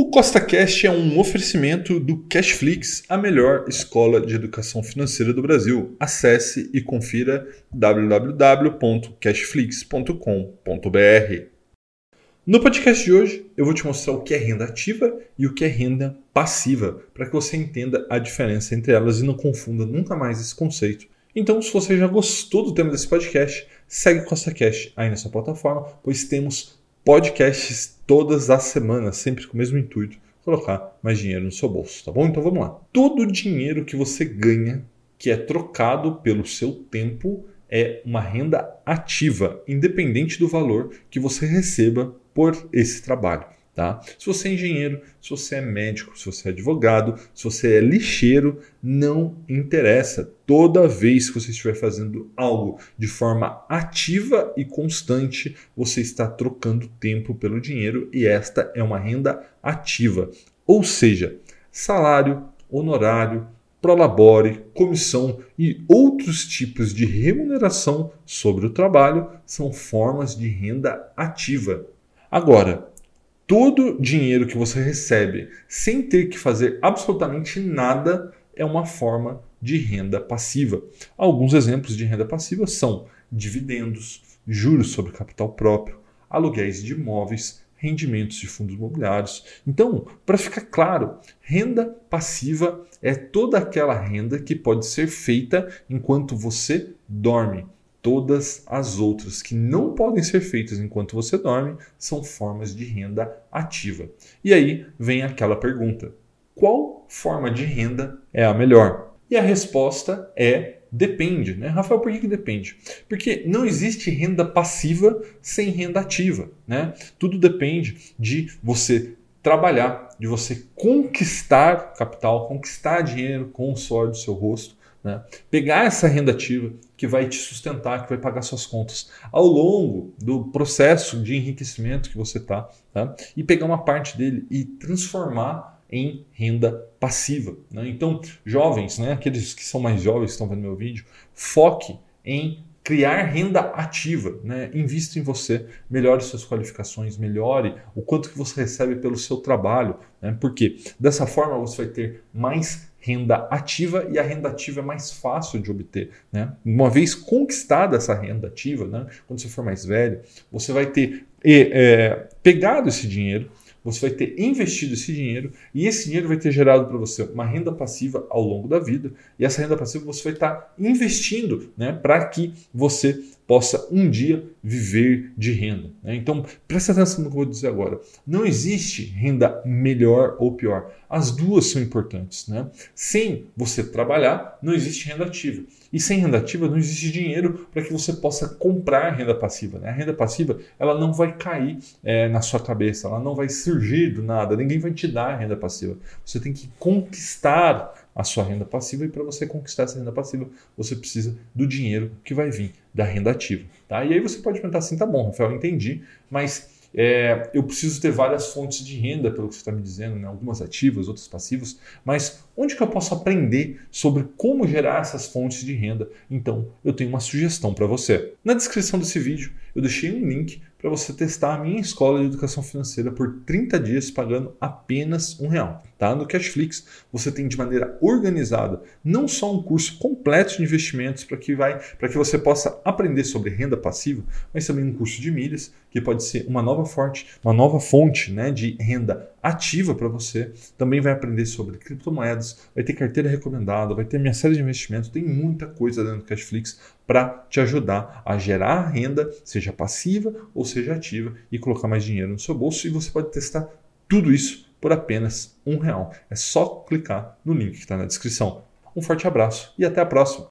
O CostaCast é um oferecimento do Cashflix, a melhor escola de educação financeira do Brasil. Acesse e confira www.cashflix.com.br. No podcast de hoje, eu vou te mostrar o que é renda ativa e o que é renda passiva, para que você entenda a diferença entre elas e não confunda nunca mais esse conceito. Então, se você já gostou do tema desse podcast, segue o CostaCast aí na sua plataforma, pois temos podcasts todas as semanas, sempre com o mesmo intuito, colocar mais dinheiro no seu bolso, tá bom? Então vamos lá. Todo o dinheiro que você ganha, que é trocado pelo seu tempo, é uma renda ativa, independente do valor que você receba por esse trabalho. Tá? Se você é engenheiro, se você é médico, se você é advogado, se você é lixeiro, não interessa. Toda vez que você estiver fazendo algo de forma ativa e constante, você está trocando tempo pelo dinheiro e esta é uma renda ativa. Ou seja, salário, honorário, prolabore, comissão e outros tipos de remuneração sobre o trabalho são formas de renda ativa. Agora, todo dinheiro que você recebe sem ter que fazer absolutamente nada é uma forma de renda passiva. Alguns exemplos de renda passiva são dividendos, juros sobre capital próprio, aluguéis de imóveis, rendimentos de fundos imobiliários. Então, para ficar claro, renda passiva é toda aquela renda que pode ser feita enquanto você dorme. Todas as outras que não podem ser feitas enquanto você dorme são formas de renda ativa. E aí vem aquela pergunta: qual forma de renda é a melhor? E a resposta é depende, né? Rafael, por que, que depende? Porque não existe renda passiva sem renda ativa, né? Tudo depende de você trabalhar, de você conquistar capital, conquistar dinheiro com o suor do seu rosto né? Pegar essa renda ativa que vai te sustentar, que vai pagar suas contas ao longo do processo de enriquecimento que você está, tá? e pegar uma parte dele e transformar em renda passiva. Né? Então, jovens, né? aqueles que são mais jovens que estão vendo meu vídeo, foque em criar renda ativa, né? Invista em você, melhore suas qualificações, melhore o quanto que você recebe pelo seu trabalho, né? Porque dessa forma você vai ter mais renda ativa e a renda ativa é mais fácil de obter. Né? Uma vez conquistada essa renda ativa, né? quando você for mais velho, você vai ter é, pegado esse dinheiro, você vai ter investido esse dinheiro e esse dinheiro vai ter gerado para você uma renda passiva ao longo da vida e essa renda passiva você vai estar investindo né, para que você possa um dia viver de renda. Né? Então, preste atenção no que eu vou dizer agora. Não existe renda melhor ou pior. As duas são importantes. Né? Sem você trabalhar, não existe renda ativa. E sem renda ativa, não existe dinheiro para que você possa comprar renda passiva. Né? A renda passiva ela não vai cair é, na sua cabeça, ela não vai surgir do nada, ninguém vai te dar renda passiva. Você tem que conquistar a sua renda passiva e para você conquistar essa renda passiva, você precisa do dinheiro que vai vir da renda ativa. Tá? E aí você pode perguntar assim, tá bom, Rafael, entendi, mas é, eu preciso ter várias fontes de renda, pelo que você está me dizendo, né? algumas ativas, outras passivas, mas onde que eu posso aprender sobre como gerar essas fontes de renda? Então, eu tenho uma sugestão para você. Na descrição desse vídeo, eu deixei um link para você testar a minha escola de educação financeira por 30 dias pagando apenas um real. Tá? No Cashflix você tem de maneira organizada não só um curso completo de investimentos para que vai para que você possa aprender sobre renda passiva, mas também um curso de milhas que pode ser uma nova fonte, uma nova fonte né, de renda ativa para você. Também vai aprender sobre criptomoedas, vai ter carteira recomendada, vai ter minha série de investimentos, tem muita coisa dentro do Cashflix para te ajudar a gerar renda, seja passiva ou seja ativa, e colocar mais dinheiro no seu bolso. E você pode testar tudo isso por apenas um real. É só clicar no link que está na descrição. Um forte abraço e até a próxima!